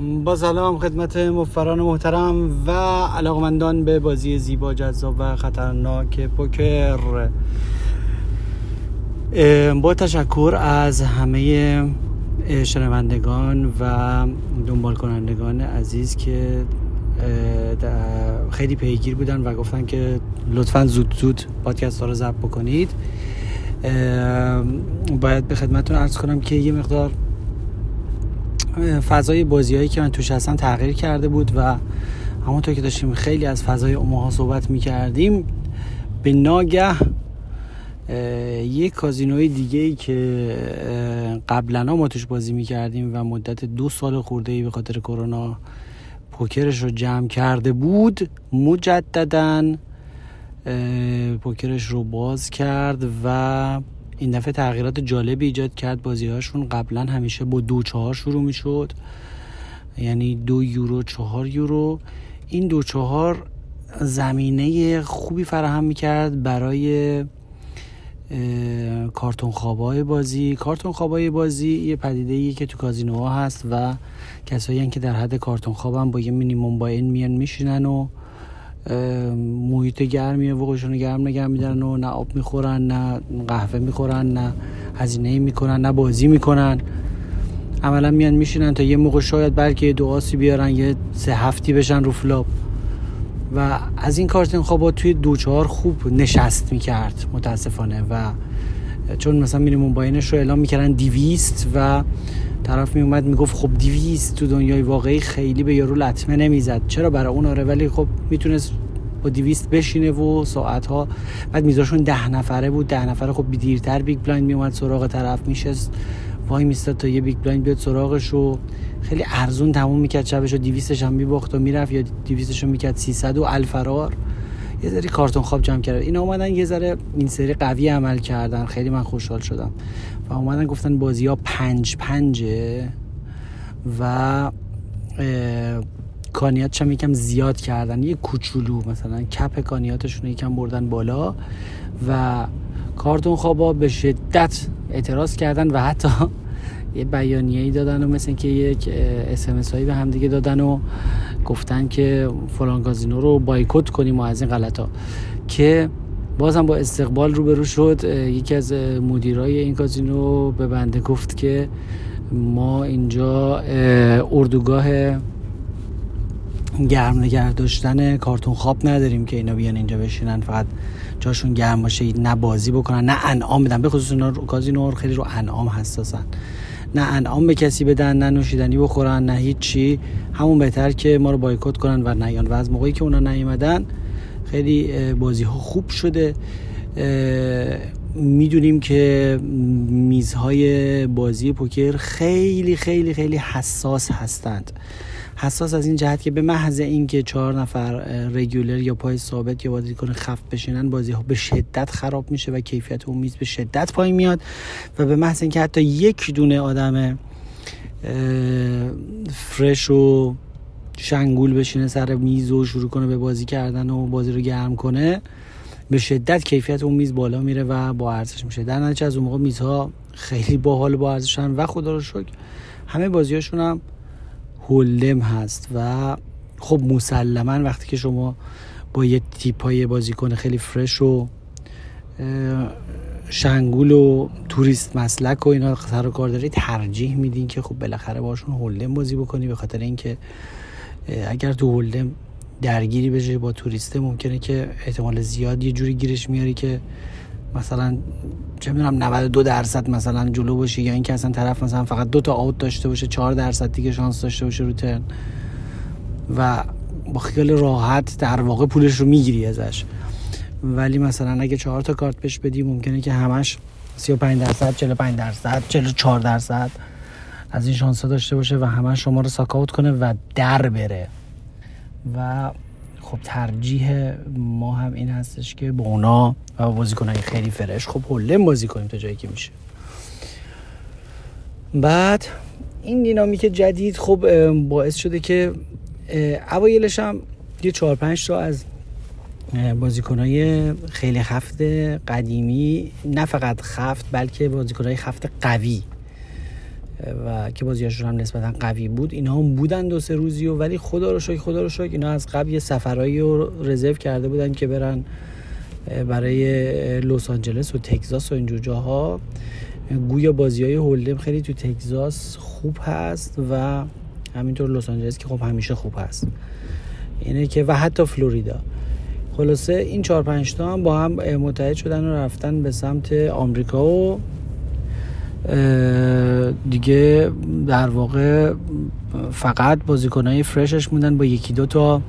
با سلام خدمت مفران محترم و علاقمندان به بازی زیبا جذاب و خطرناک پوکر. با تشکر از همه شنوندگان و دنبال کنندگان عزیز که خیلی پیگیر بودن و گفتن که لطفا زود زود پادکست ها رو ضبط بکنید. باید به خدمتتون ارز کنم که یه مقدار فضای بازیایی که من توش هستم تغییر کرده بود و همونطور که داشتیم خیلی از فضای اوماها صحبت می‌کردیم به ناگه یک کازینوی دیگه ای که قبلا ما توش بازی می‌کردیم و مدت دو سال خورده ای به خاطر کرونا پوکرش رو جمع کرده بود مجددا پوکرش رو باز کرد و این دفعه تغییرات جالبی ایجاد کرد. بازی هاشون قبلا همیشه با دو چهار شروع می شد یعنی دو یورو چهار یورو. این دو چهار زمینه خوبی فراهم می کرد برای کارتون خوابای بازی. کارتون خوابای بازی یه پدیده ای که تو کازینوها هست و کسایی که در حد کارتون خوابن با یه مینیموم با این میان میشینن و محیط گرمیه و خودشون گرم نگه میدارن و نه آب می‌خورن نه قهوه می‌خورن نه هزینه می‌کنن نه بازی می‌کنن. عملا میان میشینن تا یه موقع شاید بلکه دو آسی بیارن یه سه هفتی بشن رو flop و از این کارتون خوابا توی دو چهار خوب نشست می‌کرد متاسفانه و چون مثلا minimum buy-in ش رو اعلام می‌کردن دیویست و طرف می اومد می‌گفت خب دیویست تو دنیای واقعی خیلی به یارو لطمه نمی‌زد. چرا برای اون؟ آره ولی خب می‌تونست با دیویست بشینه و ساعت ها بعد میزاشون ده نفره بود. ده نفره خب دیرتر big blind میومد سراغ طرف میشست وای میستاد تا یه big blind بیاد سراغش و خیلی ارزون تموم می‌کرد شبش و دیویستش هم میباخت و می‌رفت یا دیویستش رو می‌کرد 300 و الفرار. یه ذره کارتون خواب جمع کرد اینا اومدن یه ذره این سری قوی عمل کردن. خیلی من خوشحال شدم. و اومدن گفتن بازی ها پنج پنجه و کانیات هم یکم زیاد کردن. یه کوچولو مثلا کپ کانیاتشون یکم بردن بالا و کارتون خوابا به شدت اعتراض کردن و حتی یه بیانیه ای دادن و مثل که یک اسمس هایی به هم دیگه دادن و گفتن که فلان کازینو رو بایکوت کنیم و از این غلط ها که بازم با استقبال روبرو شد یکی از مدیرای این کازینو به بنده گفت که ما اینجا اردوگاه گرم نگه داشتن کارتون خواب نداریم که اینا بیان اینجا بشینن. فقط جاشون گرم باشه نه بازی بکنن نه انعام بدن. به خصوص اینا کازینو خیلی رو انعام حساسن. نه انعام به کسی بدن نه نوشیدنی بخورن نه هیچی. همون بهتر که ما رو بایکوت کنن و نیان و از موقعی که اونا نیومدن خیلی بازی ها خوب شده. می‌دونیم که میزهای بازی پوکر خیلی خیلی خیلی حساس هستند. حساس از این جهت که به محض اینکه چهار نفر رگولر یا پای ثابت یا بازیکن خفت بشینن بازی ها به شدت خراب میشه و کیفیت اون میز به شدت پایین میاد و به محض اینکه حتی یک دونه آدم فرش و شنگول بشینه سر میز و شروع کنه به بازی کردن و بازی رو گرم کنه به شدت کیفیت اون میز بالا میره و با ارزش میشه. در نتیجه از اون موقع میزها خیلی باحال با ارزشن و خدا رو شکر همه بازیاشون هم هولدم هست و خب مسلما وقتی که شما با یه تیپ های بازیکن خیلی فرش و شنگول و توریست مسلک و اینا سر و کار داری ترجیح میدین که خب بالاخره باشون هولدم بازی بکنی به خاطر اینکه اگر تو هولدم درگیری بشه با توریسته ممکنه که احتمال زیاد یه جوری گیرش میاری که مثلا چه می‌دونم 92 درصد مثلا جلو باشه یا اینکه اصلا طرف مثلا فقط دو تا آوت داشته باشه 4 درصد دیگه شانس داشته باشه رو ترن. و با خیال راحت در واقع پولش رو می‌گیری ازش. ولی مثلا اگه چهار تا کارت بهش بدی ممکنه که همش 35 درصد 45 درصد 44 درصد از این شانس داشته باشه و همش شما رو ساکاوت کنه و در بره. و خب ترجیح ما هم این هستش که با اونا بازیکنهای خیلی فرش خب هولم بازی کنیم تا جایی که میشه. بعد این دینامیک جدید خب باعث شده که اوایلش هم یه چهار پنج تا از بازیکنهای خیلی خفت قدیمی نه فقط خفت بلکه بازیکنهای خفت قوی و که بازیاشون هم نسبتا قوی بود. اینا هم بودن دو سه روزی و ولی خدا رو شکر خدا رو شکر اینا از قبل یه سفرهایی رو رزرو کرده بودن که برن برای لس آنجلس و تگزاس و اینجور جاها. گویا بازی های هولدم خیلی تو تگزاس خوب هست و همینطور لس آنجلس که خب همیشه خوب هست. اینه که و حتی فلوریدا. خلاصه این چهار پنج تا هم با هم متحد شدن و رفتن به سمت آمریکا و دیگه در واقع فقط بازیکنهای فرشش موندن با یکی دو تا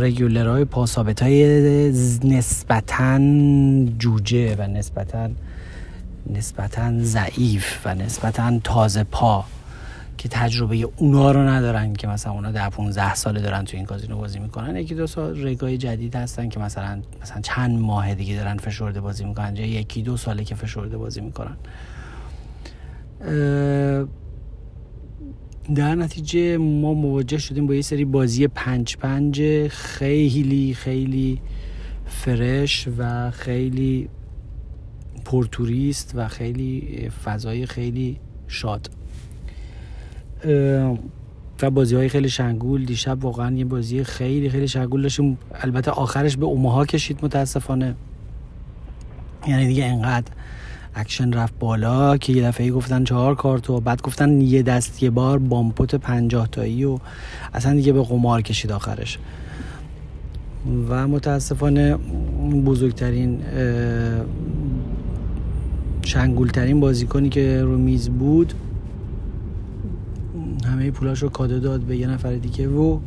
رگولرهای پاسابت های نسبتا جوجه و نسبتا نسبتا ضعیف و نسبتا تازه پا که تجربه اونا رو ندارن که مثلا اونا در 15 ساله دارن تو این کازینو بازی می‌کنن. یکی دو سال رگای جدید هستن که مثلا مثلا چند ماه دیگه دارن فشرده بازی می‌کنن یا یکی دو ساله که فشرده بازی می‌کنن. در نتیجه ما مواجه شدیم با یه سری بازی پنج پنج خیلی خیلی فرش و خیلی پرتوریست و خیلی فضای خیلی شاد. و بازی های خیلی شنگول دیشب واقعا یه بازی خیلی خیلی شنگول داشتیم. البته آخرش به اوماها کشید متاسفانه. یعنی دیگه انقدر اکشن رفت بالا که یه دفعه گفتن چهار کارت و بعد گفتن یه دست یه بار bomb pot پنجاه تایی و اصلا دیگه به قمار کشید آخرش. و متاسفانه بزرگترین شنگولترین بازیکنی که رو میز بود همه پولاش رو کادو داد به یه نفر دیگه و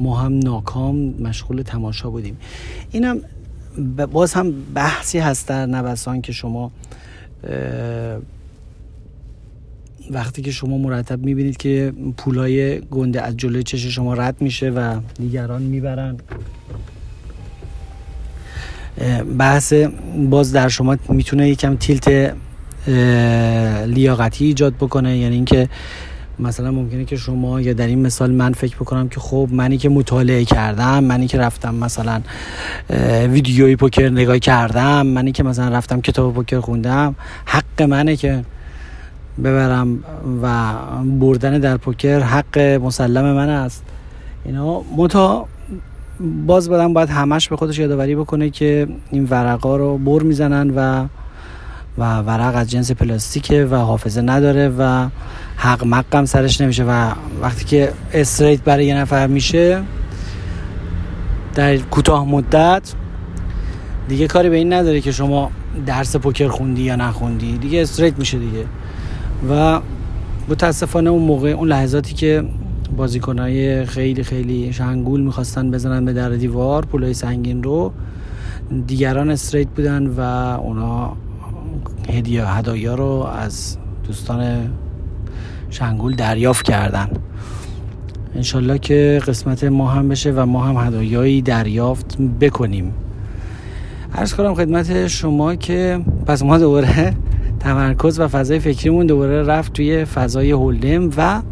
ما هم ناکام مشغول تماشا بودیم. اینم باز هم بحثی هست در نوسان که شما وقتی که شما مرتب می‌بینید که پولای گنده از جلوی چش شما رد میشه و دیگران می‌برن. بحث باز در شما می‌تونه یکم تیلت لیاقتی ایجاد بکنه یعنی اینکه مثلا ممکنه که شما یا در این مثال من فکر بکنم که خب منی که مطالعه کردم منی که رفتم مثلا ویدیوی پوکر نگاه کردم منی که مثلا رفتم کتاب پوکر خوندم حق منه که ببرم و بردن در پوکر حق مسلم من است. اینا متا باز بدم باید همش به خودش یادآوری بکنه که این ورقا رو بر می‌زنن و و ورق از جنس پلاستیکه و حافظه نداره و حق مقم سرش نمیشه و وقتی که استریت برای یه نفر میشه در کوتاه مدت دیگه کاری به این نداره که شما درس پوکر خوندی یا نخوندی. دیگه استریت میشه دیگه. و متاسفانه اون موقع اون لحظاتی که بازیکنهای خیلی خیلی شنگول می‌خواستن بزنن به در دیوار پولای سنگین رو دیگران استریت بودن و اونا هدیه هدایا رو از دوستان شنگول دریافت کردن. انشالله که قسمت ما هم بشه و ما هم هدایایی دریافت بکنیم. عرض کنم خدمت شما که پس ما دوباره تمرکز و فضای فکریمون دوباره رفت توی فضای هولدم و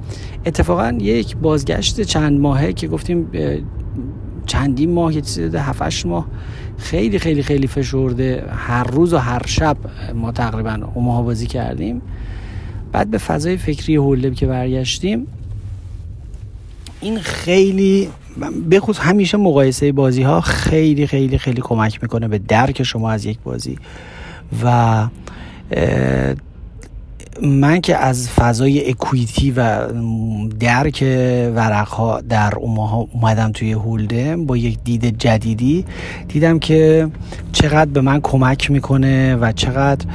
اتفاقا یک بازگشت چند ماهه که گفتیم چندین ماه یه چیزی هفت ماه خیلی خیلی خیلی فشرده. هر روز و هر شب ما تقریبا اوماها بازی کردیم. بعد به فضای فکری هولب که برگشتیم این خیلی بخصوص همیشه مقایسه بازی ها خیلی خیلی خیلی کمک می‌کنه به درک شما از یک بازی و من که از فضای اکویتی و درک ورق ها در اوماها اومدم توی هولدم با یک دید جدیدی دیدم که چقدر به من کمک می‌کنه و چقدر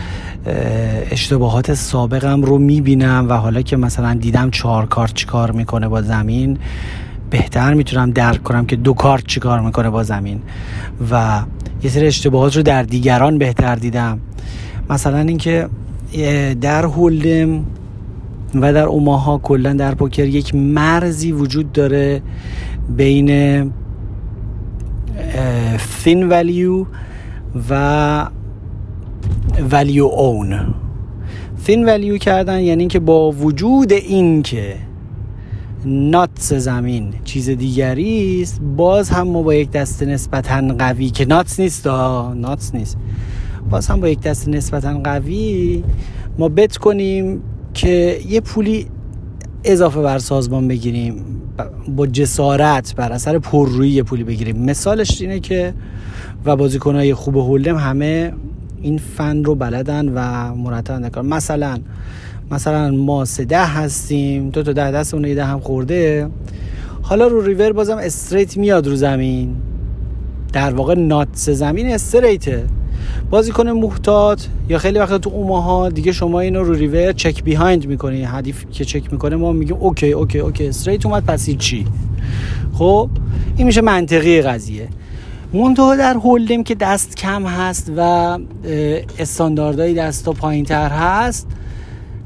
اشتباهات سابقم رو می‌بینم و حالا که مثلا دیدم چهار کارت چیکار می‌کنه با زمین بهتر می‌تونم درک کنم که دو کارت چیکار می‌کنه با زمین. و یه سری اشتباهات رو در دیگران بهتر دیدم. مثلا اینکه در هولدم و در اوماها کلا در پوکر یک مرزی وجود داره بین فین ولیو و ولیو اون فین ولیو کردن یعنی اینکه با وجود این که ناتس زمین چیز دیگری است باز هم ما با یک دست نسبتا قوی که ناتس نیست ناتس نیست. باز هم با یک دست نسبتا قوی ما بت کنیم که یه پولی اضافه بر سازمان بگیریم با جسارت بر اثر پررویی یه پولی بگیریم. مثالش اینه که و بازیکنهای خوب hold'em همه این فن رو بلدن و مرتب کار مثلا مثلا ما سه هستیم دو تا ده دست اون ده هم خورده. حالا رو ریور بازم straight میاد رو زمین. در واقع nuts زمین straight ه. بازیکن محتاط یا خیلی وقتا تو اوماها دیگه شما اینو رو ریور check behind می‌کنی. حریف که چک می‌کنه ما میگیم okay okay okay. straight اومد پس چی. خب این میشه منطقی قضیه. منتها در هولدم که دست کم هست و استانداردهای دست پایین تر هست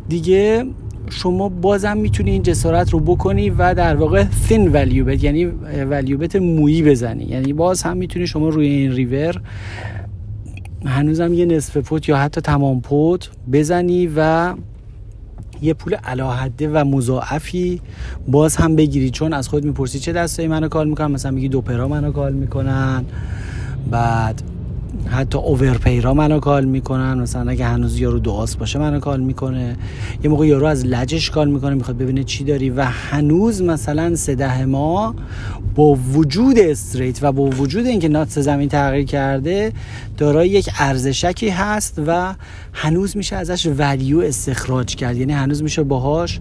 دیگه شما بازم می‌تونی این جسارت رو بکنی و در واقع thin value یعنی ولیوبت مویی بزنی. یعنی باز هم می‌تونی شما روی این ریور هنوزم یه نصف پوت یا حتی تمام پوت بزنی و یه پول علی‌حده و مضاعفی باز هم بگیری. چون از خود می‌پرسی چه دستایی منو call می‌کنن؟ مثلا میگی دو پرا منو call می‌کنن. بعد حتی overpair ا منو call می‌کنن. مثلا اگه هنوز یارو دو آس باشه منو call می‌کنه. یه موقع یارو از لجش call می‌کنه می‌خواد ببینه چی داری. و هنوز مثلا سه ما با وجود straight و با وجود اینکه nuts زمین تغییر کرده دارای یک ارزشکی هست و هنوز میشه ازش ولیو استخراج کرد. یعنی هنوز میشه باهاش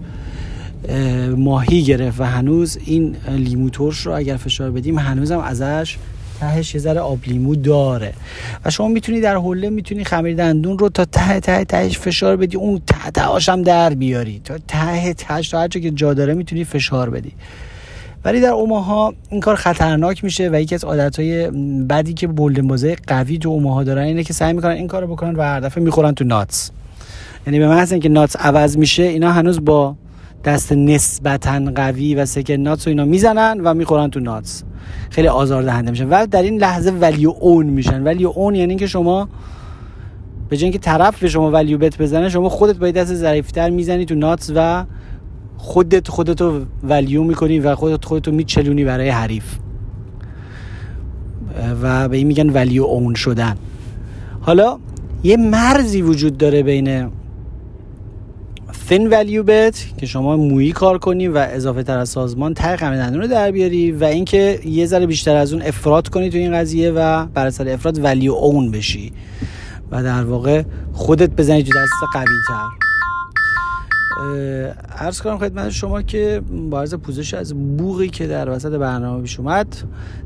ماهی گرفت و هنوز این لیموتورش رو اگر فشار بدیم هنوزم ازش تهش یه ذره آب لیمو داره. و شما می‌تونی در حله می‌تونی خمیر دندون رو تا ته ته تهش فشار بدی اون ته تهاش هم در بیاری. تا ته تهش تا هرچه که جا داره می‌تونی فشار بدی. ولی در اوماها این کار خطرناک میشه و یکی از عادتهای بدی که بولدن بازه قوی تو اوماها دارن اینه که سعی می‌کنن این کارو بکنن و هر دفعه می‌خورن تو ناتس. یعنی به محض اینکه ناتس عوض میشه اینا هنوز با دست نسبتا قوی و سکن ناتس و اینا می‌زنن و می‌خورن تو ناتس. خیلی آزاردهنده میشن. و در این لحظه ولیو اون میشن. ولیو اون یعنی که شما به جای اینکه طرف به شما ولیو بت بزنه شما خودت با دست ظریفتر می‌زنی تو ناتس و خودت خودتو ولیو می‌کنی و خودت خودتو میچلونی برای حریف. و به این میگن ولیو اون شدن. حالا یه مرزی وجود داره بین thin value bet که شما مویی کار کنی و اضافه تر از سازمان ته دندون رو در بیاری و اینکه یه ذره بیشتر از اون افراد کنی تو این قضیه و بر اثر افراد ولیو اون بشی و در واقع خودت بزنی تو دست قوی تر عرض کنم خدمت شما که با عرض پوزش از بوغی که در وسط برنامه پیش اومد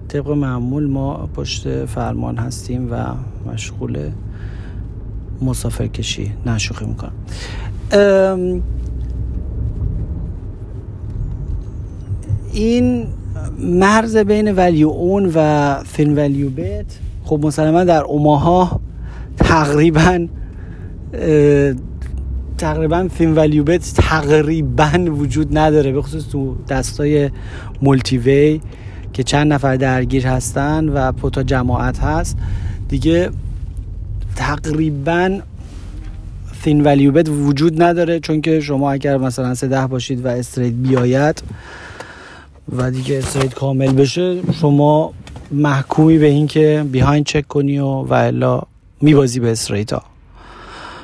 طبق معمول ما پشت فرمان هستیم و مشغول مسافر کشی نشوخی می‌کنم. این مرز بین ولیو اون و فین ولیو بیت خب مسلما در اوماها تقریبا تقریبا فین ولیو بیت تقریبا وجود نداره به خصوص تو دستای multiway که چند نفر درگیر هستن و pot با جماعت هست. دیگه تقریبا thin value bet وجود نداره چون که شما اگر مثلا سه ده باشید و straight بیاید و دیگه straight کامل بشه شما محکومی به این که behind check کنی و و الا میبازی به straight ها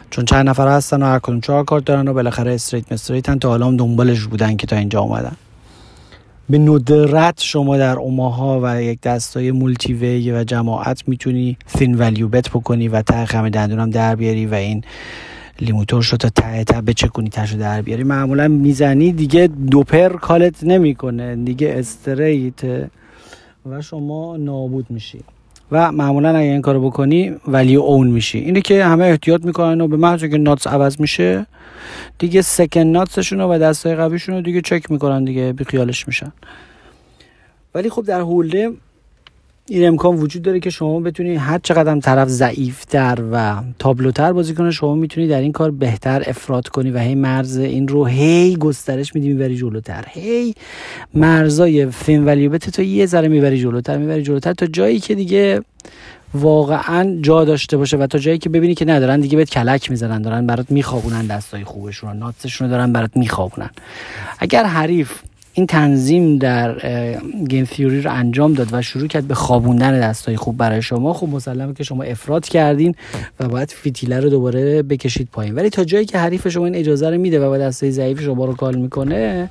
چون چند نفر هستن و هر کدوم چهار کارت دارن و بالاخره straight مستریتن تا حالا دنبالش بودن که تا اینجا اومدن. به ندرت شما در اوماها و یک دستای مولتی وی و جماعت می‌تونی ثین ولیو بت بکنی و ته خم دندونم در بیاری و این لیموتور شد تا ته ته بچکونی تشو در بیاری. معمولا می‌زنی دیگه دوپر کالت نمی‌کنه دیگه استریت. و شما نابود میشی. و معمولا اگه این کارو بکنی ولی اون میشی. اینه که همه احتیاط می‌کنن و به محض که ناتس عوض میشه دیگه سکن ناتسشون و دستای قویشون رو دیگه چک می‌کنن دیگه بی خیالش میشن. ولی خب در هولده این امکان وجود داره که شما بتونی هر چقدر طرف ضعیفتر و تابلوتر بازی کنه شما می‌تونی در این کار بهتر افراد کنی و هی مرز این رو هی گسترش میدی می‌بری جلوتر. هی مرزای فین ولیوبت تو یه ذره می‌بری جلوتر می‌بری جلوتر تا جایی که دیگه واقعا جا داشته باشه و تا جایی که ببینی که ندارن دیگه بهت کلک می‌زنن دارن برات میخوابونن دستای خوبشون ناتسشون رو دارن برات میخوابونن. اگر حریف این تنظیم در گیم تیوری رو انجام داد و شروع کرد به خوابوندن دستای خوب برای شما. خب مسلمه که شما افراد کردین و باید فیتیله رو دوباره بکشید پایین. ولی تا جایی که حریف شما این اجازه رو میده و با دستای ضعیف شما رو کال می‌کنه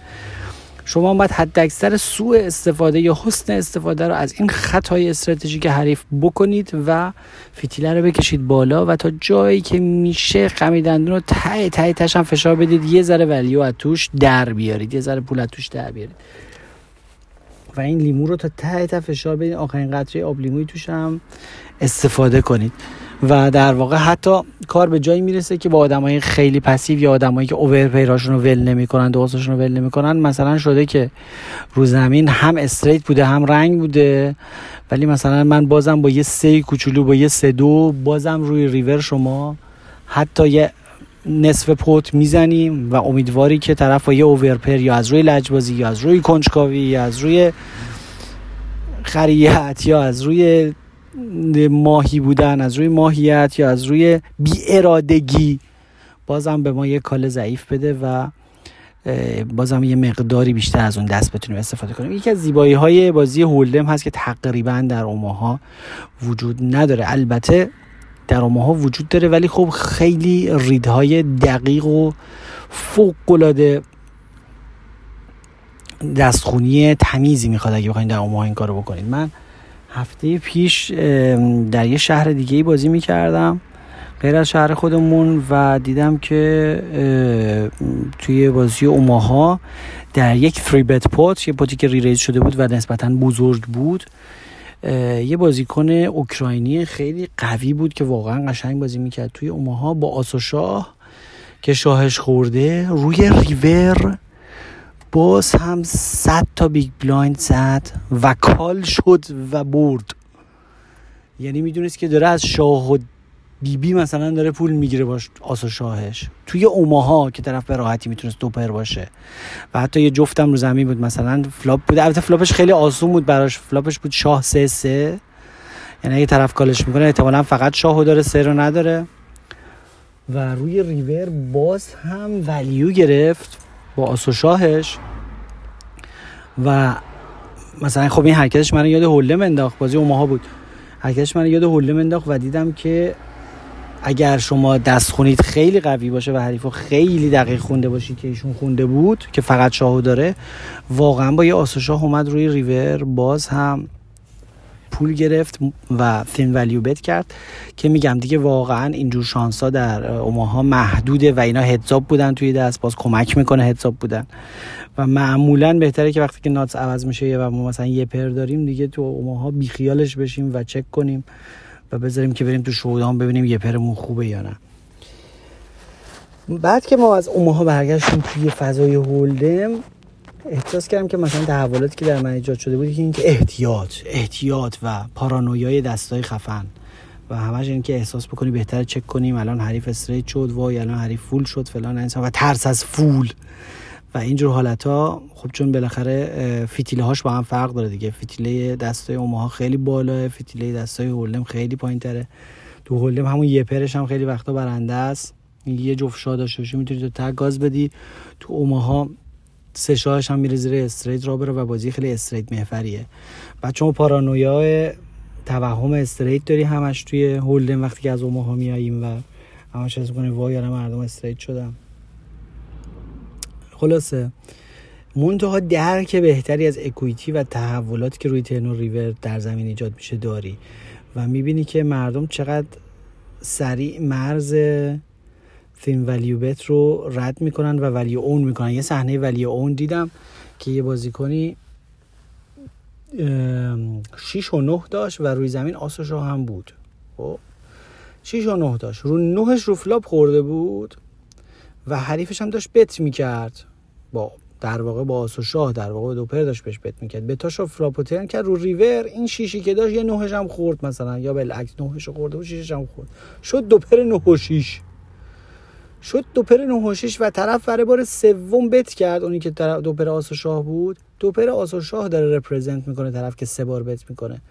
شما باید حد اکثر سوء استفاده یا حسن استفاده رو از این خطای استراتژیک حریف بکنید و فتیله رو بکشید بالا و تا جایی که میشه خمیدندون رو ته ته تش هم فشار بدید. یه ذره ولیو از توش در بیارید. یه ذره پول از توش در بیارید. و این لیمو رو تا ته ته فشار بدید. آخرین قطره آب لیموی توش هم استفاده کنید. و در واقع حتی کار به جایی می‌رسه که با آدمای خیلی پسیو یا آدمایی که اوور پیراشون رو ول نمی‌کنن دوستاشون رو ول نمی‌کنن مثلا شده که رو زمین هم استریت بوده هم رنگ بوده ولی مثلا من بازم با یه سه کوچولو با یه سه دو بازم روی ریور شما حتی یه نصف پوت می‌زنیم و امیدواری که طرف با یه اوورپر یا از روی لجبازی یا از روی کنجکاوی یا از روی خریت یا از روی ماهی بودن از روی ماهیت یا از روی بی ارادگی بازم به ما یه کال ضعیف بده و بازم یه مقداری بیشتر از اون دست بتونیم استفاده کنیم. یکی از زیبایی های بازی هولدم هست که تقریبا در اوماها وجود نداره. البته در اوماها وجود داره ولی خب خیلی ریدهای دقیق و فوق العاده دستخونی تمیزی می‌خواد. اگه بخواید در اوماها این کارو بکنید من هفته پیش در یه شهر دیگه بازی می‌کردم غیر از شهر خودمون و دیدم که توی بازی اوماها در یک فری بت پوت یه پوتی که ریریز شده بود و نسبتا بزرگ بود یه بازیکن اوکراینی خیلی قوی بود که واقعا قشنگ بازی می‌کرد. توی اوماها با آسو شاه که شاهش خورده روی ریور باز هم صد تا big blind زد و call شد و برد. یعنی می‌دونست که داره از شاه و بیبی بی مثلا داره پول می‌گیره باش آسا شاهش. توی اوماها که طرف به راحتی می‌تونست دوپر باشه. و حتی یه جفتم رو زمین بود مثلا flop بود. البته flop ش خیلی آسون بود براش. flop ش بود شاه سه سه. یعنی اگه طرف call ش می‌کنه احتمالا فقط شاهو داره سه رو نداره. و روی ریور باز هم ولیو گرفت با آسو شاهش. و مثلا خب این حرکتش من یاد هولم انداخت. بازی اوماها بود. حرکتش من یاد هولم انداخت و دیدم که اگر شما دست خونید خیلی قوی باشه و حریفو خیلی دقیق خونده باشی که ایشون خونده بود که فقط شاهو داره واقعا با یه آسو شاه اومد روی ریور باز هم پول گرفت و فین ولیو بت کرد که میگم دیگه واقعا اینجور شانس ها در اوماها محدوده و اینا هدزاب بودن توی دست باز کمک می‌کنه هدزاب بودن. و معمولا بهتره که وقتی که ناتس عوض میشه و ما مثلا یه پر داریم دیگه تو اوماها بیخیالش بشیم و چک کنیم و بذاریم که بریم تو شودان ببینیم یه پرمون خوبه یا نه. بعد که ما از اوماها برگشتیم توی فضای هولدم احساس کردم که مثلا تحولاتی که در من ایجاد شده بود که اینکه احتیاط احتیاط و پارانویای دستای خفن و همش این که احساس بکنی بهتر چک کنیم الان حریف استریت شد وای الان حریف فول شد فلان انسان و ترس از فول. و اینجور حالت ها خب چون بالاخره فتیله هاش با هم فرق داره دیگه. فتیله دستای اوماها خیلی بالاه فتیله دستای هولدم خیلی پایین تره تو هولدم همون یه پرش هم خیلی وقتا برنده است. یه جفت شاه داشته باشی می‌تونی تو تگ گاز بدی. تو اوماها سه شاهش هم میره زیر استریت را بره و بازی خیلی استریت محفریه بعد شما پارانویا توهم استریت داری همش توی هولدن وقتی که از اوماها میاییم و همش از کنه وای مردم استریت شدم خلاصه. منتها درک بهتری از اکویتی و تحولاتی که روی ترنو ریور در زمین ایجاد میشه داری و می‌بینی که مردم چقدر سریع مرز فیلم ولیو بت رو رد می‌کنن و ولیو اون می‌کنن. یه صحنه ولیو اون دیدم که یه بازیکنی 6 و 9 داشت و روی زمین آسوش هم بود. خب 6 و 9 داشت. رو نهش رو flop خورده بود. و حریفش هم داشت bet می‌کرد. با در واقع با آس و شاه در واقع دو پر داشت بهش bet می‌کرد. bet اش رو flop و turn کرد رو ریور این شیشی که داشت یه نهش هم خورد مثلا یا بالعکس نهش خورده و شیشش هم خورد. شد دو پر نه و شیش. شد دو پر نه و شیش و طرف برای بار سوم bet کرد. اونی که دو پر آس و شاه بود. دو پر آس و شاه داره represent می‌کنه طرف که سه بار bet می‌کنه.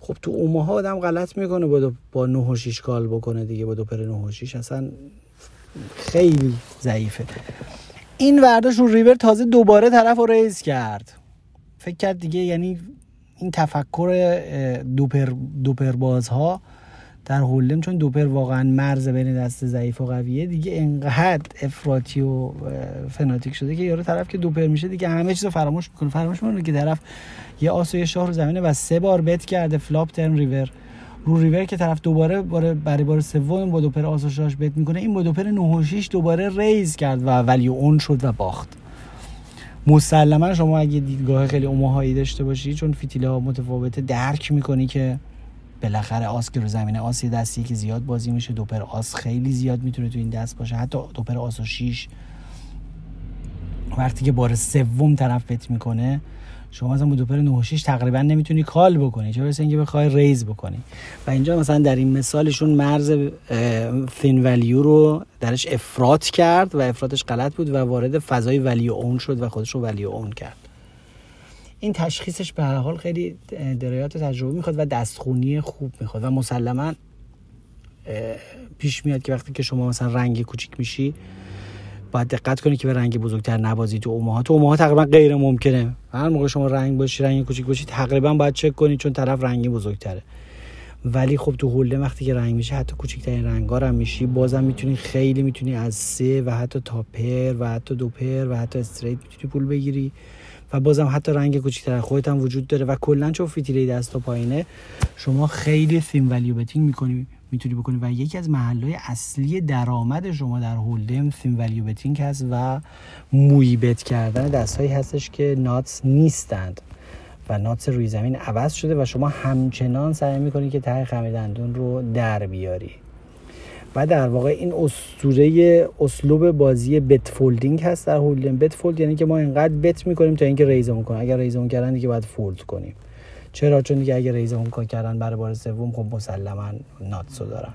خب تو اوماها آدم غلط می‌کنه با با 9 و 6 call بکنه دیگه با دو پر 9 و 6 اصلا خیلی ضعیفه. این ورداش رو ریور تازه دوباره طرف رو raise کرد. فکر کرد دیگه یعنی این تفکر دوپر, دوپر بازها در Hold'em چون دوپر واقعا مرز بین دست ضعیف و قویه دیگه انقدر افراطی و فناتیک شده که یارو طرف که دوپر میشه دیگه همه چیز رو فراموش می‌کنه. فراموش می‌کنه که طرف یه آس و یه شاه رو زمینه و سه بار bet کرده flop turn river. رو ریور که طرف دوباره برای بار سوم با دوپر آس و شاش bet می‌کنه. این با دوپر 9 دوباره raise کرد و ولی اون شد و باخت. مسلما شما اگه دیدگاه خیلی اوماهایی داشته باشی چون فیتیلا متفاوته درک می‌کنی که بالاخره آس که رو زمینه آس یه دستی که زیاد بازی میشه دوپر آس خیلی زیاد می‌تونه تو این دست باشه. حتی دوپر آس و وقتی که بار سوم طرف بت می‌کنه شما مثلا با دوپر 9 تقریبا نمی‌تونی کال بکنی چه برسه اینکه بخوای ریز بکنی. و اینجا مثلا در این مثالشون مرز فین ولیو رو درش افراط کرد و افراطش غلط بود و وارد فضای ولیو اون شد و خودش رو ولیو اون کرد. این تشخیصش به هر حال خیلی درایات تجربه می‌خواد و دستخونی خوب می‌خواد و مسلما پیش میاد که وقتی که شما مثلا رنگ کوچیک میشی باید دقت کنی که به رنگ بزرگتر نبازی تو اوماها. تو اوماها تقریبا غیر ممکنه. هر موقع شما رنگ باشی رنگ کوچیک باشی تقریبا باید چک کنی چون طرف رنگی بزرگتره. ولی خب تو هولده وقتی که رنگ میشه حتی کوچکترین رنگا هم میشی بازم می‌تونی خیلی می‌تونی از سه و حتی تاپر و حتی دوپر و حتی استریت می‌تونی پول بگیری و بازم حتی رنگ کوچیکتر خودت هم وجود داره و کلا چون فیتیله دست و پایینه شما خیلی thin value betting می‌کنی. می‌تونی بکنی و یکی از محلهای اصلی درآمد شما در Hold'em thin value betting هست و موی bet کردن دستهایی هستش که nuts نیستند و nuts روی زمین عوض شده و شما همچنان سعی می‌کنی که ته خمیردندون رو در بیاری. و در واقع این اسطوره اسلوب بازی bet folding هست در Hold'em bet fold یعنی که ما اینقدر bet می‌کنیم تا اینکه raise مون کنیم. اگر raise مون کردن دیگه باید fold کنیم. چرا؟ چون دیگه اگر ریزمون کردن برای بار سوم خب مسلما ناتسو دارن.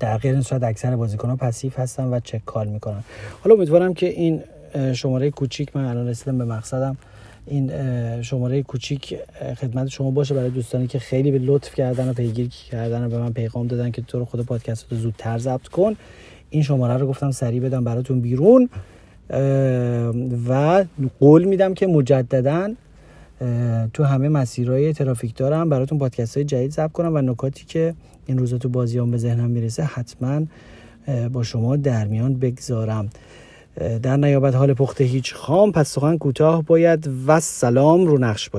در غیر این صورت اکثر بازیکن ها پسیف هستن و چک کال می‌کنن. حالا امیدوارم که این شماره کوچیک من الان رسیدم به مقصدم. این شماره کوچیک خدمت شما باشه برای دوستانی که خیلی به لطف کردن و پیگیری کردن و به من پیغام دادن که تو رو خود پادکست رو زودتر ضبط کن. این شماره رو گفتم سریع بدم براتون بیرون. و قول میدم که مجددا تو همه مسیرهای ترافیک دارم. براتون پادکست های جدید ضبط کنم و نکاتی که این روزا تو بازیام به ذهنم می‌رسه حتما با شما در میان بگذارم. در نیابت حال پخته هیچ خام پس سخن کوتاه باید. و سلام رو نقش باشه